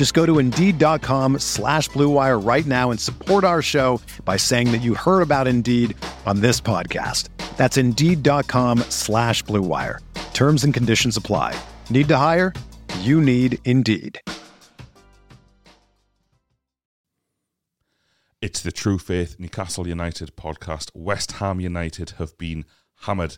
Just go to Indeed.com slash BlueWire right now and support our show by saying that you heard about Indeed on this podcast. That's Indeed.com slash BlueWire. Terms and conditions apply. Need to hire? You need Indeed. It's the True Faith Newcastle United podcast. West Ham United have been hammered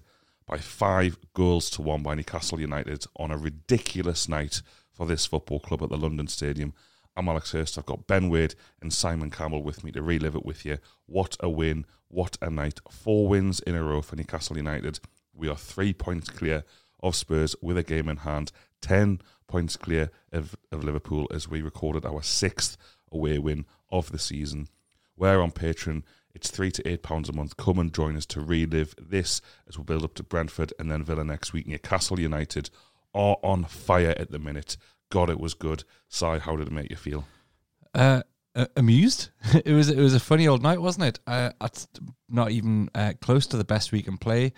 by five goals to one by Newcastle United on a ridiculous night for this football club at the London Stadium. I'm Alex Hurst. I've got Ben Wade and Simon Campbell with me to relive it with you. What a win. What a night. Four wins in a row for Newcastle United. We are three points clear of Spurs with a game in hand. Ten points clear of, of Liverpool as we recorded our sixth away win of the season. We're on Patreon. It's three to eight pounds a month. Come and join us to relive this as we build up to Brentford and then Villa next week. Newcastle United are on fire at the minute. God, it was good. Si, how did it make you feel? Uh, uh, amused. it was it was a funny old night, wasn't it? Uh, not even uh, close to the best we can play.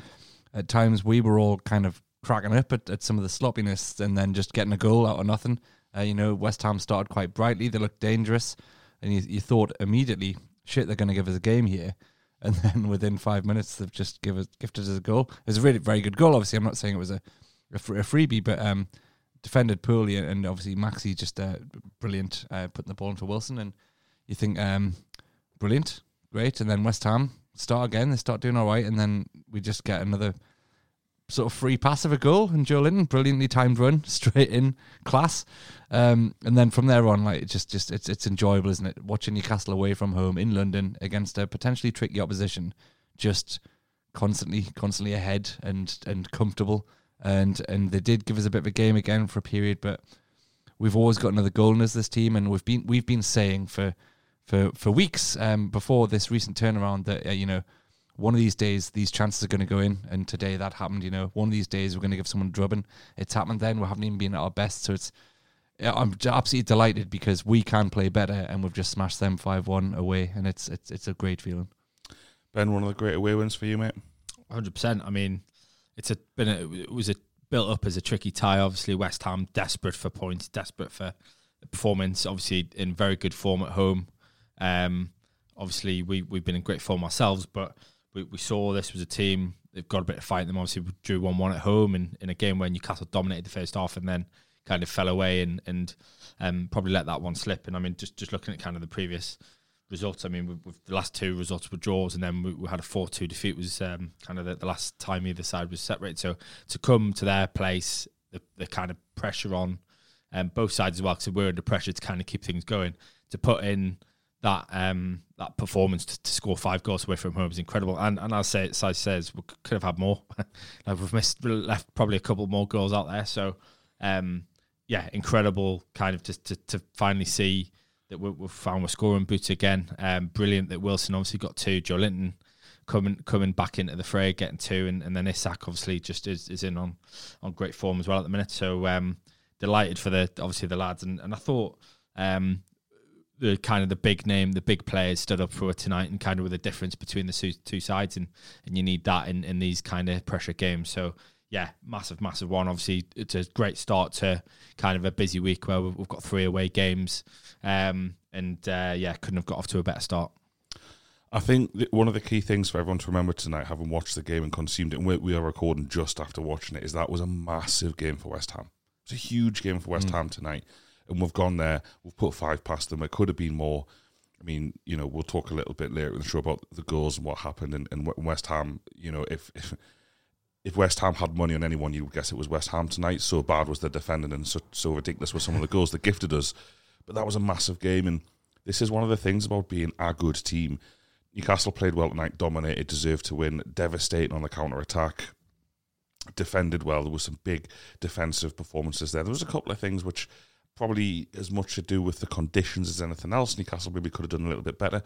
At times, we were all kind of cracking up at, at some of the sloppiness, and then just getting a goal out of nothing. Uh, you know, West Ham started quite brightly; they looked dangerous, and you, you thought immediately, "Shit, they're going to give us a game here." And then within five minutes, they've just give us, gifted us a goal. It was a really very good goal. Obviously, I'm not saying it was a a, a freebie, but um, defended poorly, and obviously Maxi just uh, brilliant uh, putting the ball into Wilson, and you think um, brilliant, great, and then West Ham start again, they start doing all right, and then we just get another sort of free pass of a goal, and Joelinton brilliantly timed run straight in class, um, and then from there on, like it just just it's it's enjoyable, isn't it? Watching Newcastle away from home in London against a potentially tricky opposition, just constantly constantly ahead and and comfortable and and they did give us a bit of a game again for a period, but we've always got another goal in us this team, and we've been we've been saying for for for weeks um, before this recent turnaround that uh, you know one of these days these chances are going to go in, and today that happened. You know, one of these days we're going to give someone a drubbing. It's happened then. We haven't even been at our best, so it's. I'm absolutely delighted because we can play better, and we've just smashed them five one away, and it's it's it's a great feeling. Ben, one of the great away wins for you, mate. Hundred percent. I mean, it's a been a, it was a built up as a tricky tie. Obviously, West Ham desperate for points, desperate for performance. Obviously, in very good form at home. Um, obviously, we we've been in great form ourselves, but we, we saw this was a team they've got a bit of fight in them. Obviously, drew one one at home in, in a game where Newcastle dominated the first half and then kind of fell away and and um, probably let that one slip. And I mean, just just looking at kind of the previous results. I mean, the last two results were draws, and then we, we had a four-two defeat. Was um, kind of the, the, last time either side was separated. So to come to their place, the, the kind of pressure on um, both sides as well, because we're under pressure to kind of keep things going. To put in that um, that performance to, to, score five goals away from home is incredible. And and as say, Size says, we could have had more. like we've missed left probably a couple more goals out there. So um, yeah, incredible kind of just to, to finally see that we, have found we're scoring boots again. Um, brilliant that Wilson obviously got two. Joelinton coming coming back into the fray, getting two, and, and then Isak obviously just is, is in on on great form as well at the minute. So um, delighted for the obviously the lads, and, and I thought um, the kind of the big name, the big players stood up for it tonight, and kind of with a difference between the two, two sides, and and you need that in in these kind of pressure games. So yeah, massive, massive one. Obviously, it's a great start to kind of a busy week where we've got three away games, um, and uh, yeah, couldn't have got off to a better start. I think one of the key things for everyone to remember tonight, having watched the game and consumed it, and we, we are recording just after watching it, is that was a massive game for West Ham. It's a huge game for West mm. Ham tonight, and we've gone there. We've put five past them. It could have been more. I mean, you know, we'll talk a little bit later in the show about the goals and what happened. And, and West Ham, you know, if, if if West Ham had money on anyone, you would guess it was West Ham tonight. So bad was the defending, and so, so ridiculous were some of the goals that gifted us. But that was a massive game, and this is one of the things about being a good team. Newcastle played well tonight, dominated, deserved to win, devastating on the counter attack, defended well. There were some big defensive performances there. There was a couple of things which probably as much to do with the conditions as anything else. Newcastle maybe could have done a little bit better.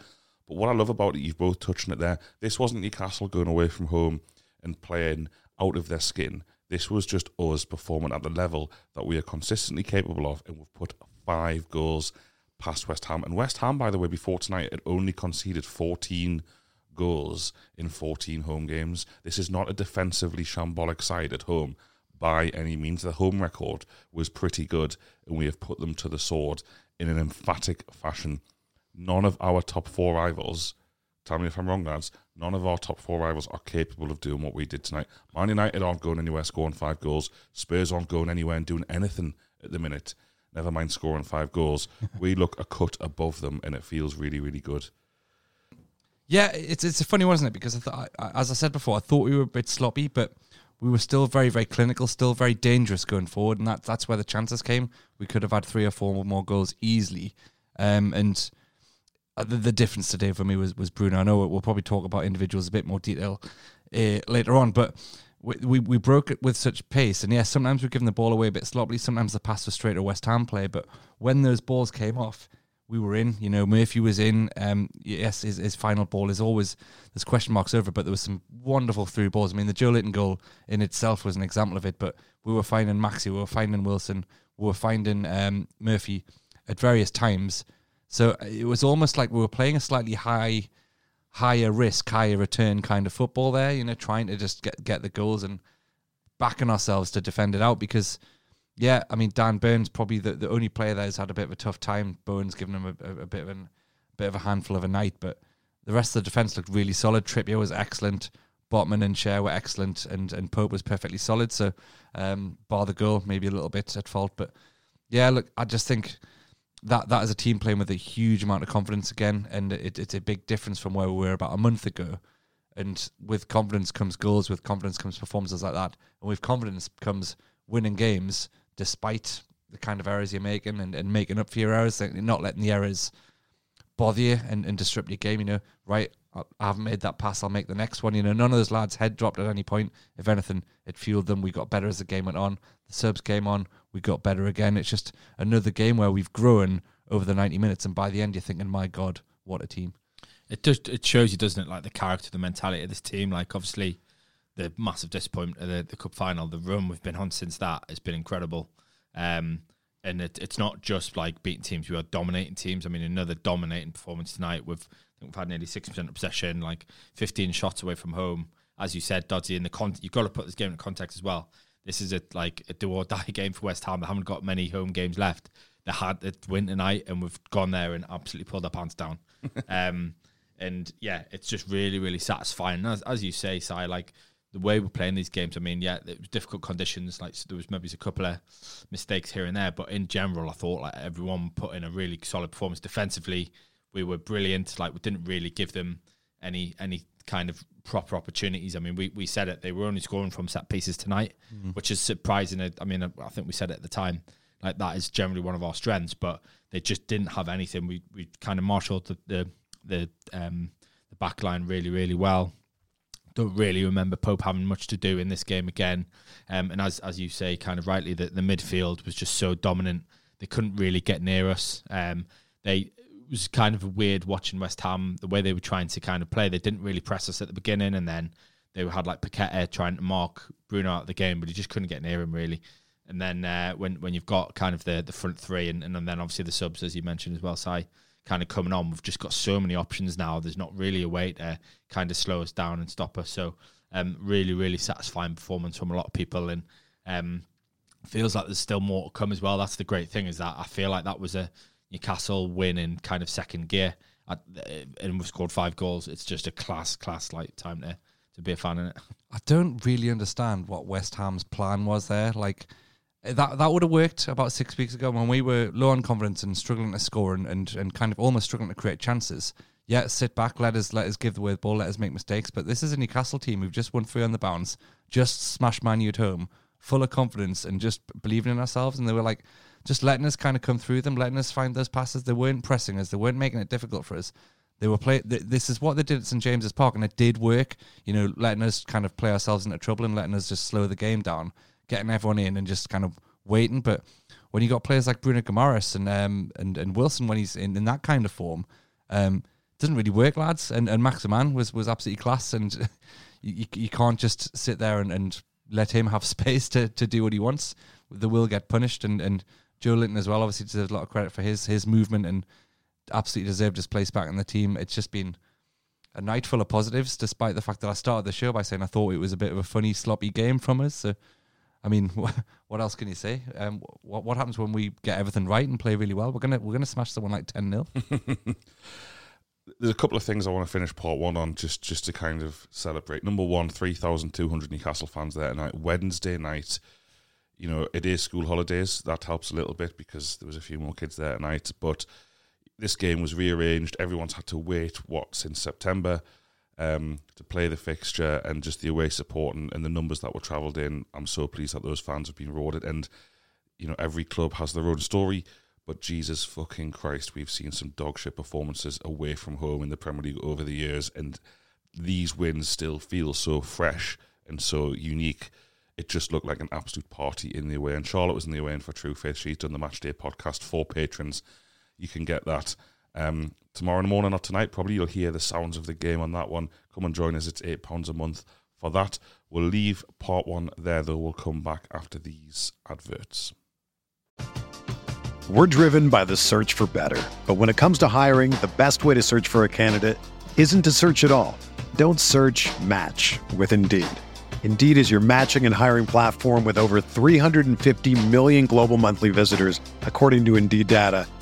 But what I love about it, you've both touched on it there. This wasn't Newcastle going away from home and playing out of their skin. This was just us performing at the level that we are consistently capable of, and we've put five goals past West Ham. And West Ham, by the way, before tonight, had only conceded 14 goals in 14 home games. This is not a defensively shambolic side at home by any means. The home record was pretty good, and we have put them to the sword in an emphatic fashion. None of our top four rivals Tell me if I'm wrong, lads. None of our top four rivals are capable of doing what we did tonight. Man United aren't going anywhere scoring five goals. Spurs aren't going anywhere and doing anything at the minute. Never mind scoring five goals. we look a cut above them, and it feels really, really good. Yeah, it's it's a funny one, isn't it? Because I thought, as I said before, I thought we were a bit sloppy, but we were still very, very clinical, still very dangerous going forward, and that that's where the chances came. We could have had three or four more goals easily, um, and uh, the, the, difference today for me was, was Bruno. I know we'll probably talk about individuals a bit more detail uh, later on, but we, we, we broke it with such pace. And yes, sometimes we're giving the ball away a bit sloppily. Sometimes the pass was straight to West Ham play. But when those balls came off, we were in. You know, Murphy was in. Um, yes, his, his final ball is always there's question marks over, but there was some wonderful through balls. I mean, the Joelinton goal in itself was an example of it. But we were finding Maxi, we were finding Wilson, we were finding um, Murphy at various times so uh, it was almost like we were playing a slightly high, higher risk, higher return kind of football there. You know, trying to just get get the goals and backing ourselves to defend it out because. Yeah, I mean Dan Burns probably the, the only player that has had a bit of a tough time. Bowen's given him a, a, a bit of an bit of a handful of a night, but the rest of the defense looked really solid. Trippier was excellent. Botman and Schär were excellent, and, and Pope was perfectly solid. So, um, bar the goal, maybe a little bit at fault, but yeah, look, I just think that that is a team playing with a huge amount of confidence again, and it, it's a big difference from where we were about a month ago. And with confidence comes goals, with confidence comes performances like that, and with confidence comes winning games despite the kind of errors you're making and, and making up for your errors, not letting the errors bother you and, and disrupt your game. You know, right? I haven't made that pass. I'll make the next one. You know, none of those lads head dropped at any point. If anything, it fueled them. We got better as the game went on. The subs came on. We got better again. It's just another game where we've grown over the 90 minutes. And by the end, you're thinking, my God, what a team. It just it shows you, doesn't it? Like the character, the mentality of this team. Like obviously, the massive disappointment of the, the cup final, the run we've been on since that has been incredible. Um, and it, it's not just like beating teams; we are dominating teams. I mean, another dominating performance tonight. We've we've had nearly six percent of possession, like fifteen shots away from home. As you said, Dodgy, in the con- you've got to put this game in context as well. This is a like a do or die game for West Ham. They haven't got many home games left. They had it win tonight, and we've gone there and absolutely pulled our pants down. um, and yeah, it's just really, really satisfying. As, as you say, Si, like the way we're playing these games, I mean, yeah, it was difficult conditions. Like there was maybe a couple of mistakes here and there, but in general, I thought like everyone put in a really solid performance defensively. We were brilliant. Like we didn't really give them any any kind of proper opportunities. I mean, we, we said it; they were only scoring from set pieces tonight, mm. which is surprising. I mean, I think we said it at the time. Like that is generally one of our strengths, but they just didn't have anything. We we kind of marshaled the the the, um, the back line really really well don't really remember Pope having much to do in this game again. Um, and as as you say, kind of rightly, that the midfield was just so dominant. They couldn't really get near us. Um, they it was kind of weird watching West Ham the way they were trying to kind of play. They didn't really press us at the beginning, and then they had like Paqueta trying to mark Bruno out of the game, but he just couldn't get near him really. And then uh, when when you've got kind of the the front three, and, and then obviously the subs as you mentioned as well, Si kind of coming on. We've just got so many options now. There's not really a way to kind of slow us down and stop us. So, um, really, really satisfying performance from a lot of people, and um, feels like there's still more to come as well. That's the great thing is that I feel like that was a Newcastle win in kind of second gear, at, and we've scored five goals. It's just a class, class like time to to be a fan in it. I don't really understand what West Ham's plan was there. Like Uh, that that would have worked about six weeks ago when we were low on confidence and struggling to score and, and, and kind of almost struggling to create chances. Yeah, sit back, let us let us give the way the ball, let us make mistakes. But this is a Newcastle team who've just won three on the bounce, just smashed Man U at home, full of confidence and just believing in ourselves. And they were like just letting us kind of come through them, letting us find those passes. They weren't pressing us, they weren't making it difficult for us. They were play. Th- this is what they did at St James's Park, and it did work. You know, letting us kind of play ourselves into trouble and letting us just slow the game down, getting everyone in and just kind of waiting. But when you got players like Bruno Guimaraes and um and, and Wilson when he's in, in that kind of form, um, doesn't really work, lads. And and Maximin was was absolutely class, and you you can't just sit there and, and let him have space to, to do what he wants. The will get punished, and and Joelinton as well obviously deserves a lot of credit for his his movement and absolutely deserved his place back in the team. It's just been a night full of positives, despite the fact that I started the show by saying I thought it was a bit of a funny, sloppy game from us. So, I mean, what else can you say? Um, what what happens when we get everything right and play really well? We're gonna we're gonna smash someone like ten 0 There's a couple of things I want to finish part one on just just to kind of celebrate. Number one, three thousand two hundred Newcastle fans there tonight. Wednesday night, you know, it is school holidays. That helps a little bit because there was a few more kids there tonight, but this game was rearranged. Everyone's had to wait what since September um, to play the fixture and just the away support and, and the numbers that were travelled in. I'm so pleased that those fans have been rewarded. And you know, every club has their own story. But Jesus fucking Christ, we've seen some dogshit performances away from home in the Premier League over the years, and these wins still feel so fresh and so unique. It just looked like an absolute party in the away. And Charlotte was in the away and for True Faith. She's done the Matchday podcast for patrons you can get that um, tomorrow morning or tonight. Probably you'll hear the sounds of the game on that one. Come and join us. It's eight pounds a month for that. We'll leave part one there, though. We'll come back after these adverts. We're driven by the search for better, but when it comes to hiring, the best way to search for a candidate isn't to search at all. Don't search. Match with Indeed. Indeed is your matching and hiring platform with over 350 million global monthly visitors, according to Indeed data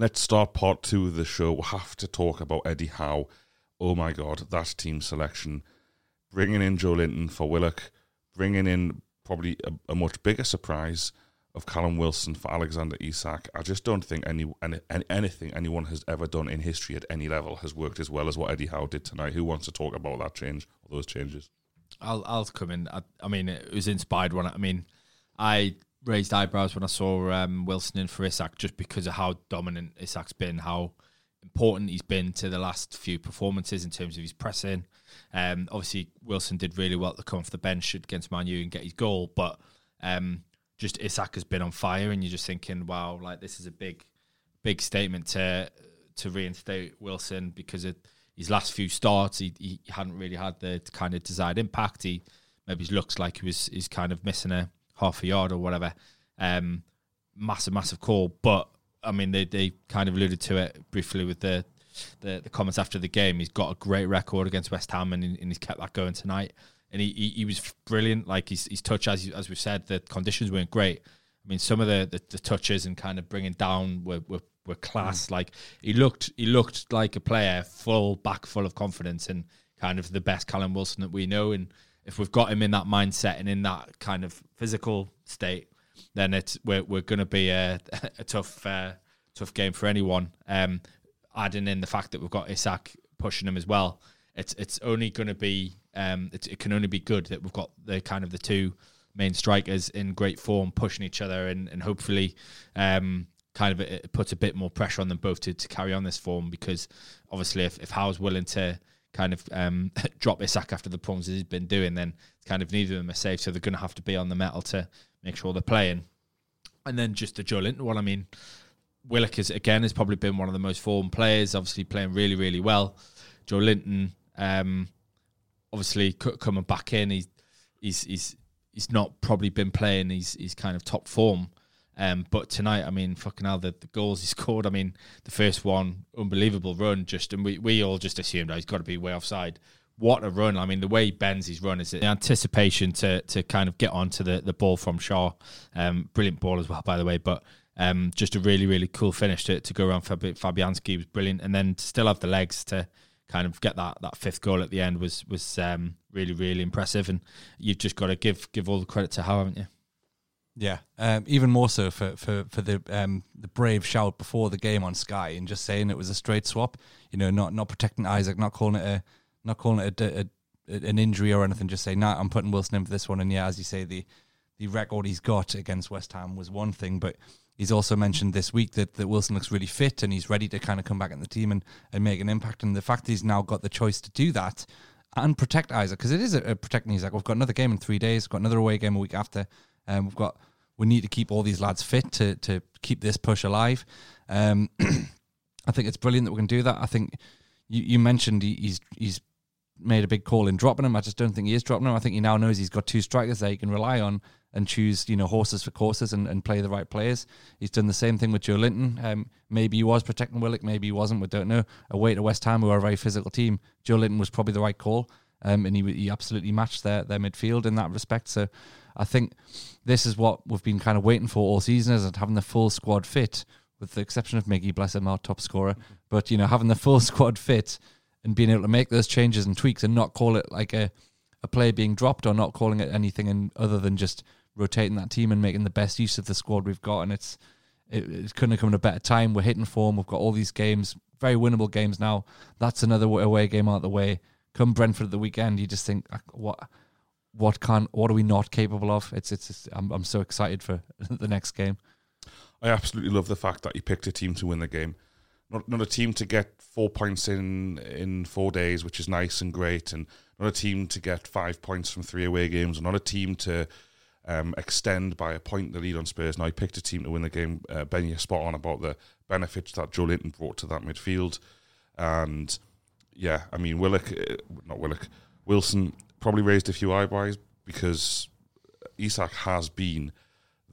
Let's start part two of the show. We have to talk about Eddie Howe. Oh my God, that team selection. Bringing in Joelinton for Willock, bringing in probably a, a, much bigger surprise of Callum Wilson for Alexander Isak. I just don't think any, any anything anyone has ever done in history at any level has worked as well as what Eddie Howe did tonight. Who wants to talk about that change or those changes? I'll I'll come in. I, I mean, it was inspired one. I mean, I raised eyebrows when I saw um, Wilson in for Isak just because of how dominant Isak's been, how important he's been to the last few performances in terms of his pressing. Um, obviously, Wilson did really well to come off the bench against Man U and get his goal, but um, just Isak has been on fire, and you're just thinking, wow, like this is a big, big statement to to reinstate Wilson because of his last few starts, he, he hadn't really had the kind of desired impact. He maybe looks like he was he's kind of missing a half a yard or whatever. Um, massive, massive call. But I mean, they, they kind of alluded to it briefly with the, the, the comments after the game. He's got a great record against West Ham, and, and he's kept that going tonight. And he, he, he was brilliant. Like his, his touch, as as we've said, the conditions weren't great. I mean, some of the, the, the touches and kind of bringing down were, were were class. Like he looked, he looked like a player full back, full of confidence, and kind of the best Callum Wilson that we know. And if we've got him in that mindset and in that kind of physical state, then it's we're we're going to be a, a tough uh, tough game for anyone. Um, adding in the fact that we've got Isak pushing him as well, it's it's only going to be um, it, it can only be good that we've got the kind of the two main strikers in great form pushing each other and and hopefully um, kind of it, puts a bit more pressure on them both to, to carry on this form because obviously if, if Howe's willing to kind of um, drop Isak after the problems he's been doing, then kind of neither of them are safe. So they're going to have to be on the metal to make sure they're playing. And then just the Joelinton one, I mean, Willock is again has probably been one of the most formed players, obviously playing really, really well. Joelinton, um, obviously coming back in, he's he's he's he's not probably been playing. He's he's kind of top form. Um, but tonight, I mean, fucking hell, the, the goals he scored. I mean, the first one, unbelievable run. Just and we, we all just assumed oh, he's got to be way offside. What a run! I mean, the way he bends his run is the anticipation to to kind of get onto the, the ball from Schär. Um, brilliant ball as well, by the way. But um, just a really really cool finish to, to go around Fabianski was brilliant, and then still have the legs to kind of get that that fifth goal at the end was was um, really really impressive. And you've just got to give give all the credit to Howe, haven't you? Yeah, um, even more so for for for the um, the brave shout before the game on Sky and just saying it was a straight swap. You know, not not protecting Isak, not calling it a not calling it a, a, a, an injury or anything. Just saying, nah, I'm putting Wilson in for this one. And yeah, as you say, the the record he's got against West Ham was one thing, but he's also mentioned this week that, that Wilson looks really fit and he's ready to kind of come back in the team and, and make an impact. And the fact he's now got the choice to do that and protect Isak because it is a, a protecting Isak. We've got another game in three days, got another away game a week after. Um, we've got we need to keep all these lads fit to to keep this push alive. Um, I think it's brilliant that we can do that. I think you, you mentioned he, he's he's made a big call in dropping him. I just don't think he is dropping him. I think he now knows he's got two strikers that he can rely on and choose, you know, horses for courses and, and play the right players. He's done the same thing with Joelinton. Um, maybe he was protecting Willock, maybe he wasn't. We don't know. Away to West Ham, who are a very physical team, Joelinton was probably the right call. Um, and he, he absolutely matched their, their midfield in that respect. So I think this is what we've been kind of waiting for all season is having the full squad fit, with the exception of Miggy, bless him, our top scorer. Mm-hmm. But, you know, having the full squad fit and being able to make those changes and tweaks and not call it like a, a play being dropped or not calling it anything in, other than just rotating that team and making the best use of the squad we've got. And it's it, it couldn't have come at a better time. We're hitting form. We've got all these games, very winnable games now. That's another away game out of the way. Come Brentford at the weekend, you just think what what can what are we not capable of? It's it's, it's I'm I'm so excited for the next game. I absolutely love the fact that he picked a team to win the game. Not not a team to get four points in in four days, which is nice and great, and not a team to get five points from three away games, not a team to um, extend by a point the lead on Spurs. Now he picked a team to win the game. Uh, ben, you're spot on about the benefits that Joelinton brought to that midfield, and yeah, I mean Willock, uh, not Willock, Wilson probably raised a few eyebrows because Isak has been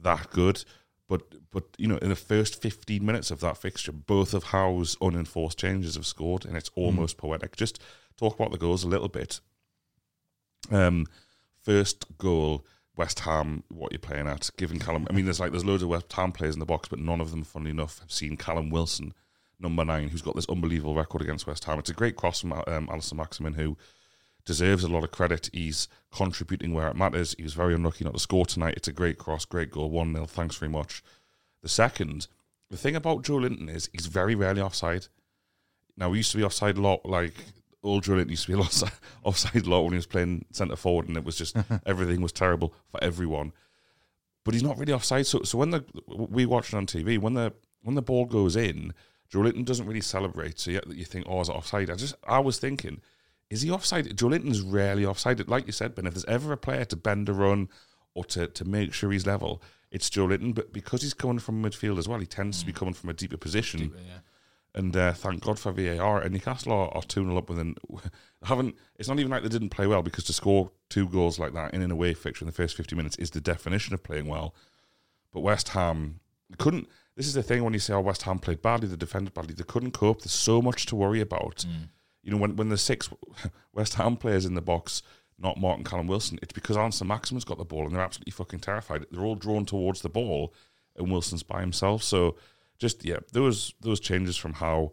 that good. But but you know, in the first fifteen minutes of that fixture, both of Howe's unenforced changes have scored, and it's almost mm. poetic. Just talk about the goals a little bit. Um, first goal, West Ham. What you're playing at? Given Callum, I mean, there's like there's loads of West Ham players in the box, but none of them, funnily enough, have seen Callum Wilson, number nine, who's got this unbelievable record against West Ham. It's a great cross from um, Allan Saint-Maximin, who deserves a lot of credit. He's contributing where it matters. He was very unlucky not to score tonight. It's a great cross, great goal, 1 0. Thanks very much. The second, the thing about Joelinton is he's very rarely offside. Now, he used to be offside a lot, like old Joelinton used to be offside, offside a lot when he was playing centre forward, and it was just everything was terrible for everyone. But he's not really offside. So, so when the we watch it on TV, when the when the ball goes in, Joelinton doesn't really celebrate. So you, you think, oh, is it offside? I just I was thinking is he offside? Joelinton's rarely offside. Like you said, Ben, if there's ever a player to bend a run or to, to make sure he's level, it's Joelinton. But because he's coming from midfield as well, he tends mm. to be mm. coming from a deeper position. Deeper, yeah. And uh, thank God for VAR. And Newcastle are, are 2 0 up within. haven't. It's not even like they didn't play well because to score two goals like that in an away fixture in the first 50 minutes is the definition of playing well. But West Ham couldn't. This is the thing when you say, oh, West Ham played badly, they defended badly. They couldn't cope. There's so much to worry about. Mm you know, when when the six West Ham players in the box, not Martin Callum Wilson, it's because Allan Saint-Maximin's got the ball and they're absolutely fucking terrified. They're all drawn towards the ball, and Wilson's by himself. So just yeah, those those changes from Howe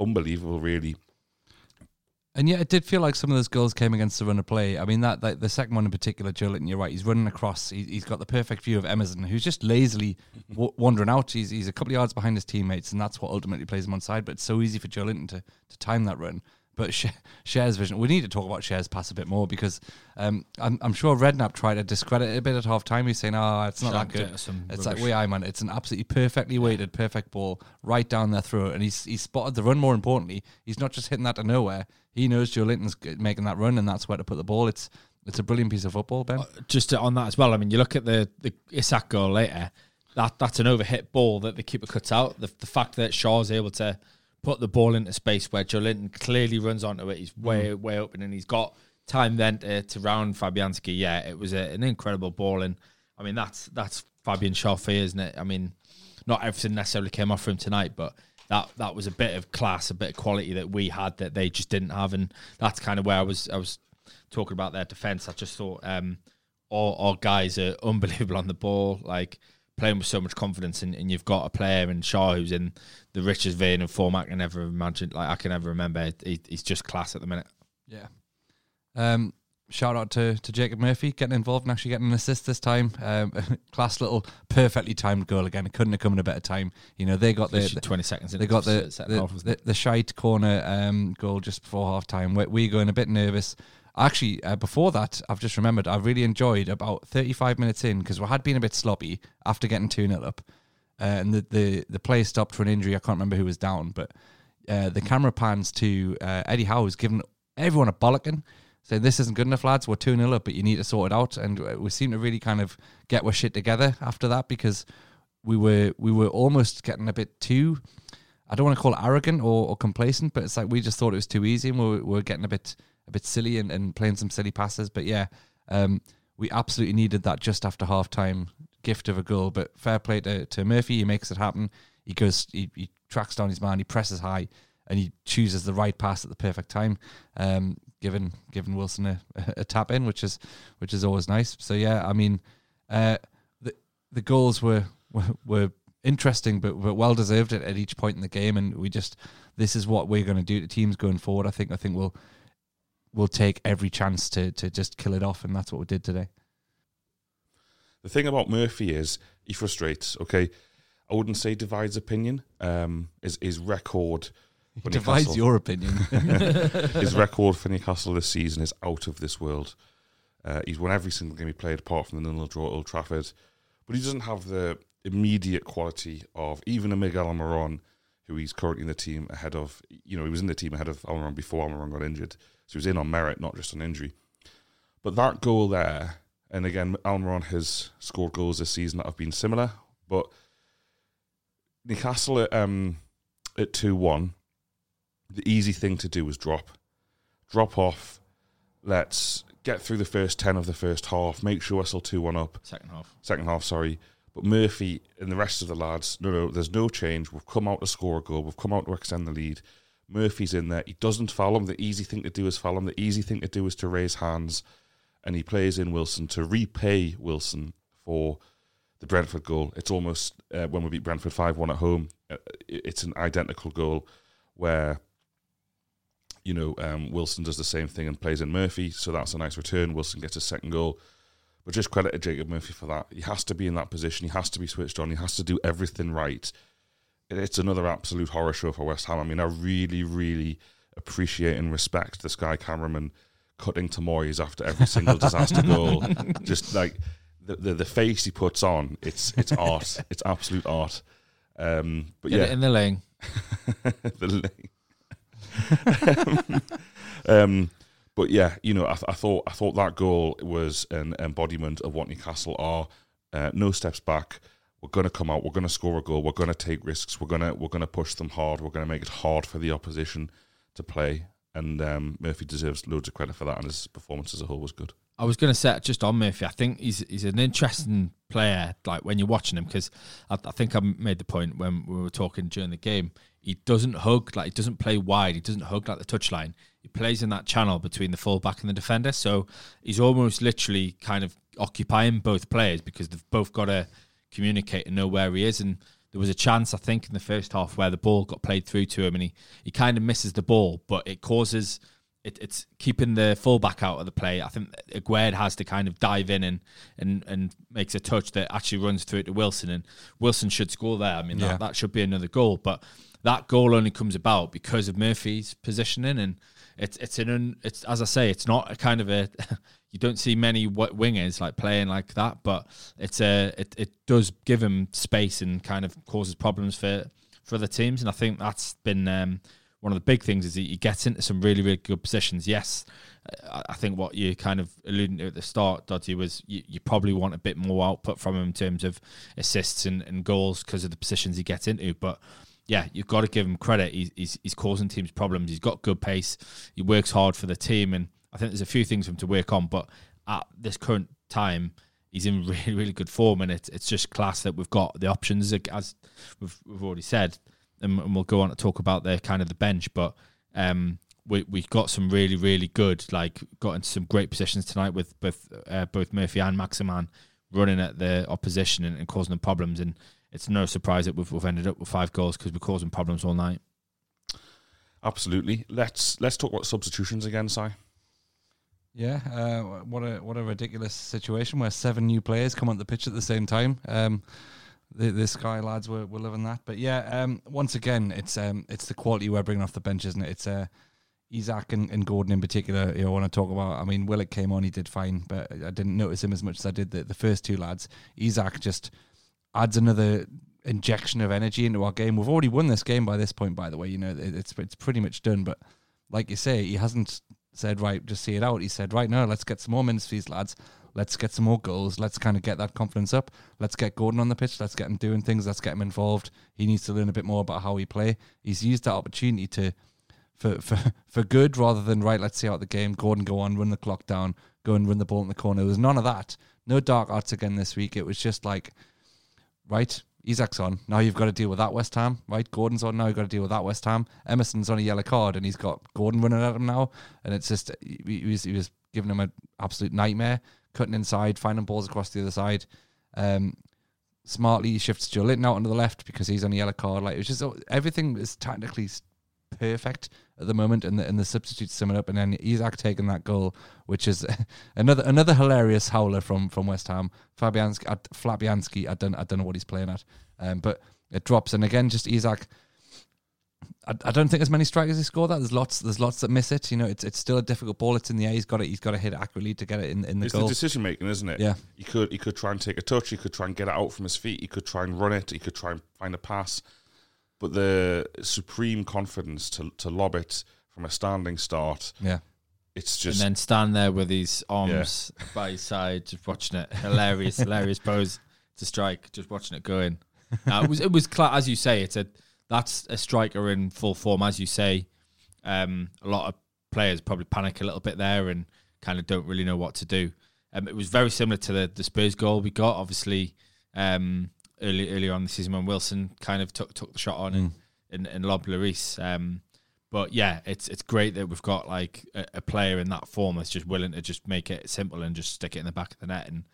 unbelievable really. And yeah, it did feel like some of those goals came against the run of play. I mean, that, that the second one in particular, Joelinton, you're right. He's running across. He, he's got the perfect view of Emerson, who's just lazily w- wandering out. He's, he's a couple of yards behind his teammates, and that's what ultimately plays him on side. But it's so easy for Joelinton to, to time that run. But Schär's vision, we need to talk about Schär's pass a bit more because um, I'm, I'm sure Redknapp tried to discredit it a bit at half time. He's saying, oh, it's not that good. It's rubbish. like, way I man, it's an absolutely perfectly weighted, perfect ball right down their throat. And he's, he's spotted the run more importantly. He's not just hitting that to nowhere. He knows Joelinton's making that run and that's where to put the ball. It's it's a brilliant piece of football, Ben. Uh, just on that as well, I mean, you look at the, the Isak goal later, that that's an overhit ball that the keeper cuts out. The, the fact that Schär's able to put the ball into space where Joelinton clearly runs onto it. He's way, mm. way open and he's got time then to, to round Fabianski. Yeah, it was a, an incredible ball. And I mean, that's that's Fabian Schärfe, isn't it? I mean, not everything necessarily came off for him tonight, but that that was a bit of class, a bit of quality that we had that they just didn't have. And that's kind of where I was I was talking about their defense. I just thought um, all, all guys are unbelievable on the ball. Like, playing with so much confidence, and, and you've got a player in Schär who's in the richest vein of form I can ever imagine. Like I can ever remember. He, he's just class at the minute. Yeah. Um, shout out to, to Jacob Murphy getting involved and actually getting an assist this time. Um, class little perfectly timed goal again. It couldn't have come in a better time. You know they got the, the twenty seconds. They got the the, off, the, the, shite corner um, goal just before half time. We, we going a bit nervous. Actually, uh, before that, I've just remembered I really enjoyed about 35 minutes in because we had been a bit sloppy after getting 2 0 up. Uh, and the, the, the play stopped for an injury. I can't remember who was down, but uh, the camera pans to uh, Eddie Howe, who's given everyone a bollocking, saying, This isn't good enough, lads. We're 2 0 up, but you need to sort it out. And uh, we seem to really kind of get our shit together after that because we were we were almost getting a bit too. I don't want to call it arrogant or, or complacent, but it's like we just thought it was too easy and we were, we were getting a bit a bit silly and, and playing some silly passes. But yeah, um, we absolutely needed that just after half time gift of a goal. But fair play to, to Murphy. He makes it happen. He goes, he, he tracks down his man, he presses high, and he chooses the right pass at the perfect time. Um, giving giving Wilson a, a, tap in, which is which is always nice. So yeah, I mean, uh, the the goals were were, were interesting, but, but well deserved at, at each point in the game. And we just this is what we're going to do to teams going forward. I think I think we'll will take every chance to to just kill it off, and that's what we did today. The thing about Murphy is he frustrates. Okay, I wouldn't say divides opinion. Um, his his record. He divides Newcastle, your opinion. his record for Newcastle this season is out of this world. Uh, he's won every single game he played, apart from the nil draw at Old Trafford. But he doesn't have the immediate quality of even a Miguel Almiron, who he's currently in the team ahead of. You know, he was in the team ahead of Almiron before Almiron got injured. So he was in on merit, not just on injury. But that goal there, and again, Almiron has scored goals this season that have been similar, but Newcastle at, um, at 2 1, the easy thing to do was drop. Drop off. Let's get through the first 10 of the first half, make sure we're still 2 1 up. Second half. Second half, sorry. But Murphy and the rest of the lads, no, no, there's no change. We've come out to score a goal. We've come out to extend the lead. Murphy's in there. He doesn't foul him. The easy thing to do is foul him. The easy thing to do is to raise hands. And he plays in Wilson to repay Wilson for the Brentford goal. It's almost uh, when we beat Brentford 5 1 at home, uh, it's an identical goal where, you know, um, Wilson does the same thing and plays in Murphy. So that's a nice return. Wilson gets a second goal. But just credit to Jacob Murphy for that. He has to be in that position. He has to be switched on. He has to do everything right it's another absolute horror show for West Ham. I mean, I really, really appreciate and respect this guy cameraman cutting to Moyes after every single disaster goal. Just like the, the, the face he puts on, it's it's art. it's absolute art. Um, but yeah, in the lane, the lane. um, but yeah, you know, I, th- I, thought I thought that goal was an embodiment of what Newcastle are. Uh, no steps back we're going to come out, we're going to score a goal, we're going to take risks, we're going to we're going to push them hard, we're going to make it hard for the opposition to play. And um, Murphy deserves loads of credit for that, and his performance as a whole was good. I was going to say just on Murphy. I think he's he's an interesting player. Like when you're watching him, because I, I, think I made the point when we were talking during the game. He doesn't hug like he doesn't play wide. He doesn't hug like the touchline. He plays in that channel between the fullback and the defender. So he's almost literally kind of occupying both players because they've both got to communicate and know where he is. And there was a chance I think in the first half where the ball got played through to him and he, he kind of misses the ball, but it causes it, it's keeping the fullback out of the play. I think Aguerd has to kind of dive in and, and and makes a touch that actually runs through it to Wilson, and Wilson should score there. I mean, Yeah. that, that should be another goal, but that goal only comes about because of Murphy's positioning, and it's it's an un, it's as I say, it's not a kind of a you don't see many wi- wingers like playing like that, but it's a it, it does give him space and kind of causes problems for for other teams, and I think that's been um, one of the big things is that he gets into some really really good positions. Yes, I I think what you kind of alluding to at the start, Dodgy, was you, you probably want a bit more output from him in terms of assists and, and goals because of the positions he gets into, but. Yeah, you've got to give him credit. He's, he's he's causing teams problems. He's got good pace. He works hard for the team, and I think there's a few things for him to work on. But at this current time, he's in really really good form, and it's it's just class that we've got the options as we've we've already said, and, and we'll go on to talk about the kind of the bench, but um. We we got some really really good like got into some great positions tonight with both uh, both Murphy and Maximin running at the opposition and, and causing them problems and it's no surprise that we've, we've ended up with five goals because we're causing problems all night. Absolutely. Let's let's talk about substitutions again, Si. Yeah, uh, what a what a ridiculous situation where seven new players come on the pitch at the same time. Um, the, the Sky lads were, were loving that, but yeah, um, once again, it's um, it's the quality we're bringing off the bench, isn't it? It's uh, Isak and, and Gordon in particular. You know, I want to talk about. I mean, Willock came on, he did fine, but I didn't notice him as much as I did the, the first two lads. Isak just adds another injection of energy into our game. We've already won this game by this point, by the way. You know, it, it's it's pretty much done. But like you say, he hasn't said right, just see it out. He said right, no, let's get some more minutes for these lads. Let's get some more goals. Let's kind of get that confidence up. Let's get Gordon on the pitch. Let's get him doing things. Let's get him involved. He needs to learn a bit more about how we play. He's used that opportunity to for for for good rather than right. Let's see out the game. Gordon, go on, run the clock down, go and run the ball in the corner. There was none of that. No dark arts again this week. It was just like right? Isak's on. Now you've got to deal with that West Ham, right? Gordon's on now. You've got to deal with that West Ham. Emerson's on a yellow card, and he's got Gordon running at him now, and it's just he, was he was giving him an absolute nightmare, cutting inside, finding balls across the other side. Um, smartly shifts Joelinton out onto the left because he's on a yellow card. Like it was just everything is technically perfect at the moment, and the and the substitutes sum it up, and then Isak taking that goal, which is another another hilarious howler from from West Ham. Fabianski, at Flabianski, I don't I don't know what he's playing at, um, but it drops, and again just Isak. I, I don't think there's many strikers who score that. There's lots. There's lots that miss it. You know, it's it's still a difficult ball. It's in the air. He's got it. He's got to hit it accurately to get it in, in the It's goal. the decision making, isn't it? Yeah. He could he could try and take a touch. He could try and get it out from his feet. He could try and run it. He could try and find a pass. But the supreme confidence to to lob it from a standing start, yeah. it's just and then stand there with his arms by his side, just watching it. Hilarious, hilarious pose to strike, just watching it going. No, it was, it was cla- as you say. It's a that's a striker in full form, as you say. Um, a lot of players probably panic a little bit there and kind of don't really know what to do. Um, it was very similar to the, the Spurs goal we got, obviously, um, early earlier on the season when Wilson kind of took took the shot on and, and, and lobbed Lloris. Um, but yeah, it's it's great that we've got like a, a player in that form that's just willing to just make it simple and just stick it in the back of the net. And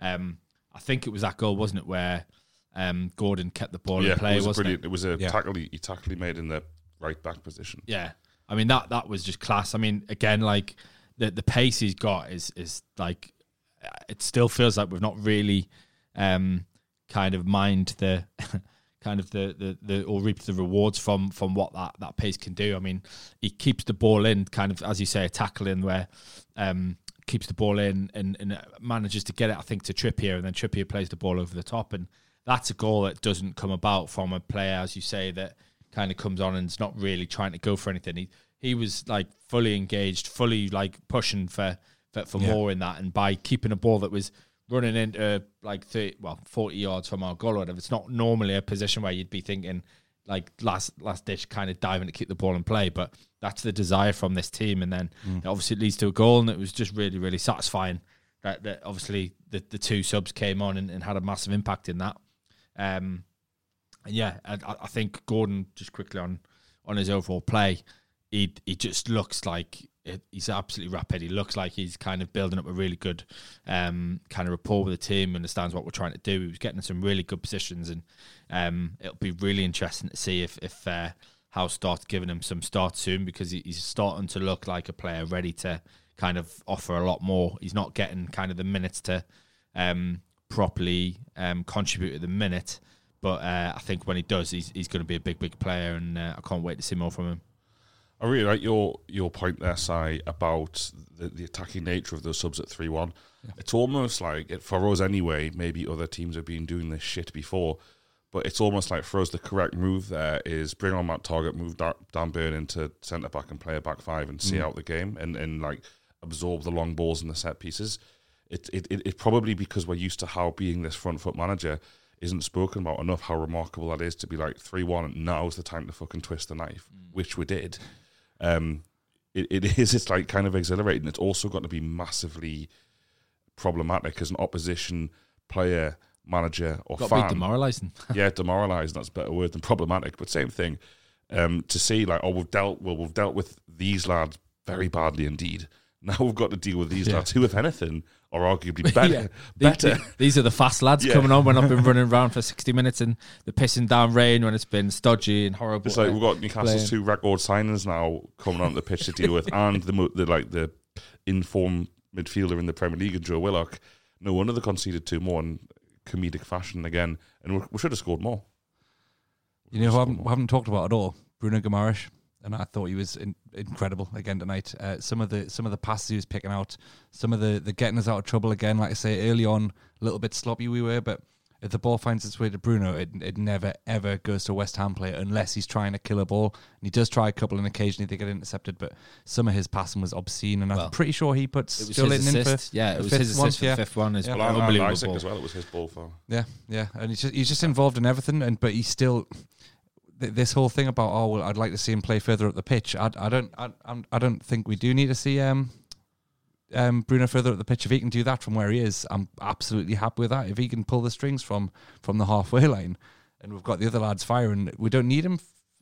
um, I think it was that goal, wasn't it, where um, Gordon kept the ball yeah, in play, it was a wasn't brilliant. it? It was a Yeah. tackle he, he tackle he made in the right back position. Yeah, I mean that that was just class. I mean, again, like the the pace he's got is is like it still feels like we've not really um, kind of mind the kind of the, the the or reaped the rewards from from what that that pace can do. I mean, he keeps the ball in, kind of as you say, a tackle where. Um, keeps the ball in and, and manages to get it, I think, to Trippier, and then Trippier plays the ball over the top, and that's a goal that doesn't come about from a player, as you say, that kind of comes on and is not really trying to go for anything. He he was like fully engaged, fully like pushing for for, for Yeah. more in that, and by keeping a ball that was running into like 30, well, 40 yards from our goal or whatever, it's not normally a position where you'd be thinking like last last ditch kind of diving to keep the ball in play, but that's the desire from this team, and then it obviously it leads to a goal, and it was just really really satisfying that, that obviously the, the two subs came on and, and had a massive impact in that. Um, and yeah, I, I think Gordon just quickly on on his overall play. he he just looks like it, he's absolutely rapid. He looks like he's kind of building up a really good um, kind of rapport with the team, understands what we're trying to do. He was getting some really good positions, and um, it'll be really interesting to see if if uh, Howe starts giving him some starts soon because he, he's starting to look like a player ready to kind of offer a lot more. He's not getting kind of the minutes to um, properly um, contribute at the minute, but uh, I think when he does, he's he's going to be a big big player, and uh, I can't wait to see more from him. I really like your your point there, Si, about the, the attacking nature of those subs at three one. It's almost like it, for us anyway. Maybe other teams have been doing this shit before, but it's almost like for us the correct move there is bring on Matt Targett, move Da- Dan Burn into centre back and play a back five and see mm. out the game and, and like absorb the long balls and the set pieces. It, it it it probably because we're used to Howe being this front foot manager isn't spoken about enough how remarkable that is to be like three one and now's the time to fucking twist the knife, mm. which we did. Um, it, it is it's like kind of exhilarating. It's also got to be massively problematic as an opposition player, manager, or Got fan demoralising. yeah, demoralised. That's a better word than problematic, but same thing. Um, to see like, oh, we've dealt well, we've dealt with these lads very badly indeed. Now we've got to deal with these Yeah. lads who, if anything, are arguably better. Yeah. better. These, these are the fast lads Yeah. coming on when I've been running around for 60 minutes and they're pissing down rain when it's been stodgy and horrible. It's like we've got Newcastle's playing. two record signings now coming onto the pitch to deal with, and the, the like the informed midfielder in the Premier League, and Joe Willock. No wonder they conceded two more in comedic fashion again, and we, we should have scored more. You know who I haven't, haven't talked about at all? Bruno Guimarães. And I thought he was in, incredible again tonight. Uh, some of the some of the passes he was picking out, some of the, the getting us out of trouble again. Like I say, early on, a little bit sloppy we were, but if the ball finds its way to Bruno, it, it never ever goes to a West Ham player unless he's trying to kill a ball. And he does try a couple, and occasionally they get intercepted. But some of his passing was obscene, and Well, I'm pretty sure he puts it was Joe his Linton in for yeah, it was fifth his one, assist for yeah. the fifth one. Is Yeah. Well, and, and unbelievable. Isak ball. as well. It was his ball for. Yeah, yeah, and he's just he's just involved in everything, and but he's still th- this whole thing about oh well, I'd like to see him play further up the pitch. I, I don't I I don't think we do need to see um um Bruno further up the pitch. If he can do that from where he is, I'm absolutely happy with that. If he can pull the strings from from the halfway line, and we've got the other lads firing, we don't need him.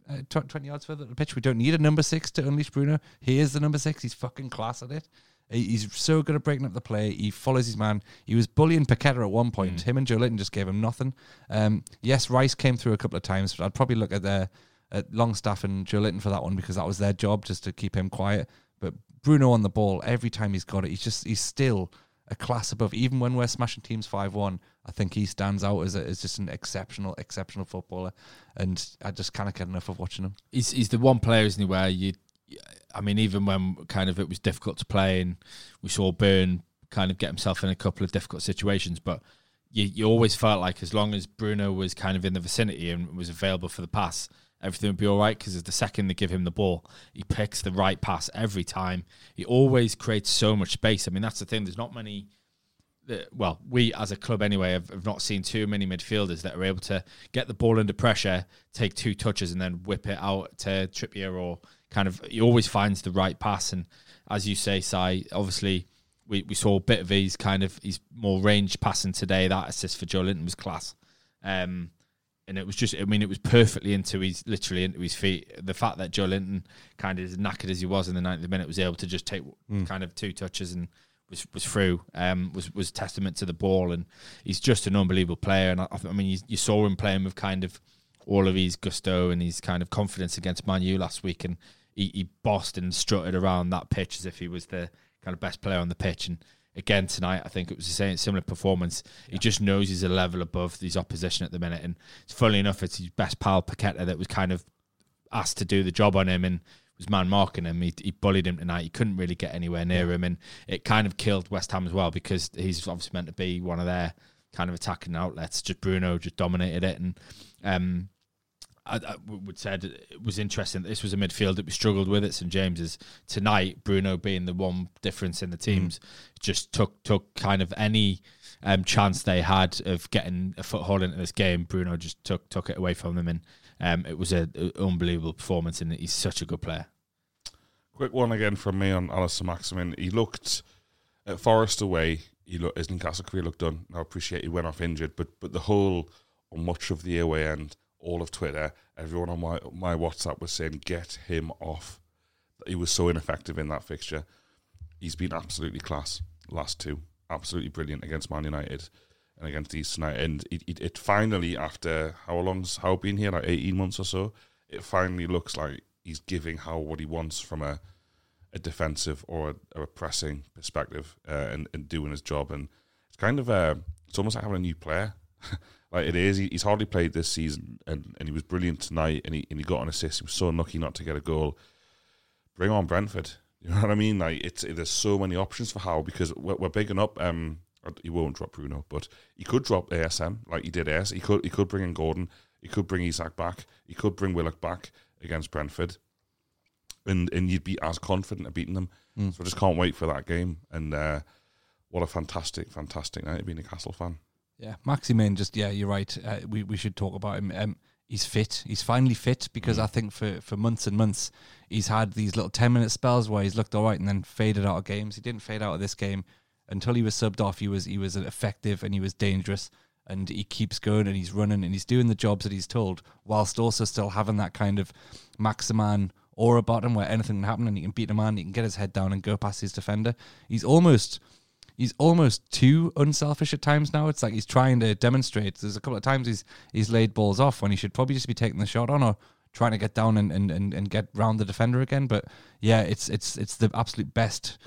Uh, tw- 20 yards further up the pitch. We don't need a number six to unleash Bruno. He is the number six. He's fucking class at it. He- He's so good at breaking up the play. He follows his man. He was bullying Paqueta at one point. Him and Joelinton just gave him nothing. Um, yes, Rice came through a couple of times, but I'd probably look at their at Longstaff and Joelinton for that one because that was their job just to keep him quiet. But Bruno on the ball every time he's got it, he's just he's still a class above. Even when we're smashing teams five one, I think he stands out as a, as just an exceptional exceptional footballer, and I just can't get enough of watching him. he's he's the one player, isn't he? Where you, I mean, even when kind of it was difficult to play, and we saw Burn kind of get himself in a couple of difficult situations, but you you always felt like as long as Bruno was kind of in the vicinity and was available for the pass, everything would be all right. Because the second they give him the ball, he picks the right pass every time. He always creates so much space. I mean, that's the thing. There's not many well, we as a club anyway have, have not seen too many midfielders that are able to get the ball under pressure, take two touches, and then whip it out to Trippier or kind of. He always finds the right pass, and as you say, Si, obviously we, we saw a bit of his kind of his more range passing today. That assist for Joelinton was class, um, and it was just. I mean, it was perfectly into his literally into his feet. The fact that Joelinton, kind of as knackered as he was in the 90th minute, was able to just take kind of two touches and was was through. Um, was was testament to the ball, and he's just an unbelievable player. And I, I mean, you, you saw him playing with kind of all of his gusto and his kind of confidence against Man U last week, and he, he bossed and strutted around that pitch as if he was the kind of best player on the pitch. And again tonight, I think it was the same similar performance. He just knows he's a level above his opposition at the minute, and funnily enough, it's his best pal Paqueta that was kind of asked to do the job on him and was man marking him. He, he bullied him tonight. He couldn't really get anywhere near him, and it kind of killed West Ham as well because he's obviously meant to be one of their kind of attacking outlets. Just Bruno just dominated it, and um, I, I would said it was interesting. that This was a midfield that we struggled with at St James's tonight. Bruno being the one difference in the teams, just took took kind of any um, chance they had of getting a foothold into this game. Bruno just took took it away from them, and um, it was an unbelievable performance. And he's such a good player. Quick one again from me on Allan Saint-Maximin. He looked at Forest away. He looked his Newcastle career looked done. I appreciate he went off injured, but but the whole or much of the away end, all of Twitter, everyone on my my WhatsApp was saying get him off. he was so ineffective in that fixture. He's been absolutely class last two, absolutely brilliant against Man United and against East United. And it, it, it finally, after how long's Howe been here, like eighteen months or so, it finally looks like he's giving Howe what he wants from a a defensive or a, a pressing perspective uh, and, and doing his job. And it's kind of uh, it's almost like having a new player. like it is. He, he's hardly played this season, and, and he was brilliant tonight. And he and he got an assist. He was so unlucky not to get a goal. Bring on Brentford. You know what I mean? Like it's it, there's so many options for Howe because we're, we're bigging up. Um, he won't drop Bruno, but he could drop ASM like he did AS. He could he could bring in Gordon. He could bring Isak back. He could bring Willock back against Brentford, and and you'd be as confident of beating them. Mm. So I just can't wait for that game. And uh, what a fantastic, fantastic night to be a Castle fan. Yeah, Maximin. Just yeah, you're right. Uh, we we should talk about him. Um, he's fit. He's finally fit because Mm. I think for for months and months he's had these little ten minute spells where he's looked all right and then faded out of games. He didn't fade out of this game until he was subbed off. He was he was effective and he was dangerous. And he keeps going and he's running and he's doing the jobs that he's told, whilst also still having that kind of Maximin aura about him where anything can happen and he can beat a man, he can get his head down and go past his defender. He's almost he's almost too unselfish at times now. It's like he's trying to demonstrate. There's a couple of times he's he's laid balls off when he should probably just be taking the shot on or trying to get down and, and, and, and get round the defender again. But yeah, it's it's it's the absolute best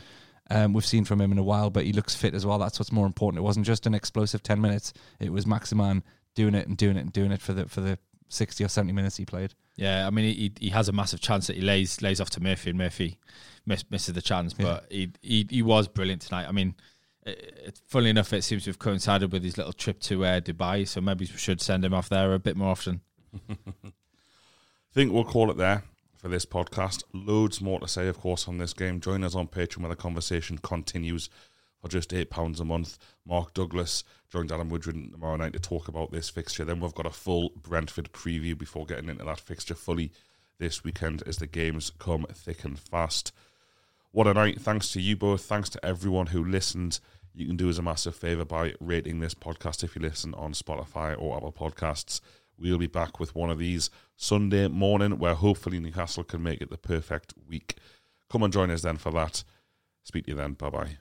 um, we've seen from him in a while. But he looks fit as well. That's what's more important. It wasn't just an explosive ten minutes. It was Maximin doing it and doing it and doing it for the for the sixty or seventy minutes he played. Yeah, I mean, he he has a massive chance that he lays lays off to Murphy, and Murphy miss, misses the chance. But he, he he was brilliant tonight. I mean, it, it, funnily enough, it seems to have coincided with his little trip to uh, Dubai. So maybe we should send him off there a bit more often. I think we'll call it there for this podcast. Loads more to say, of course, on this game. Join us on Patreon where the conversation continues for just £8 a month. Mark Douglas joins Adam Woodring tomorrow night to talk about this fixture. Then we've got a full Brentford preview before getting into that fixture fully this weekend as the games come thick and fast. What a night. Thanks to you both. Thanks to everyone who listened. You can do us a massive favour by rating this podcast if you listen on Spotify or Apple Podcasts. We'll be back with one of these Sunday morning where hopefully Newcastle can make it the perfect week. Come and join us then for that. Speak to you then. Bye bye.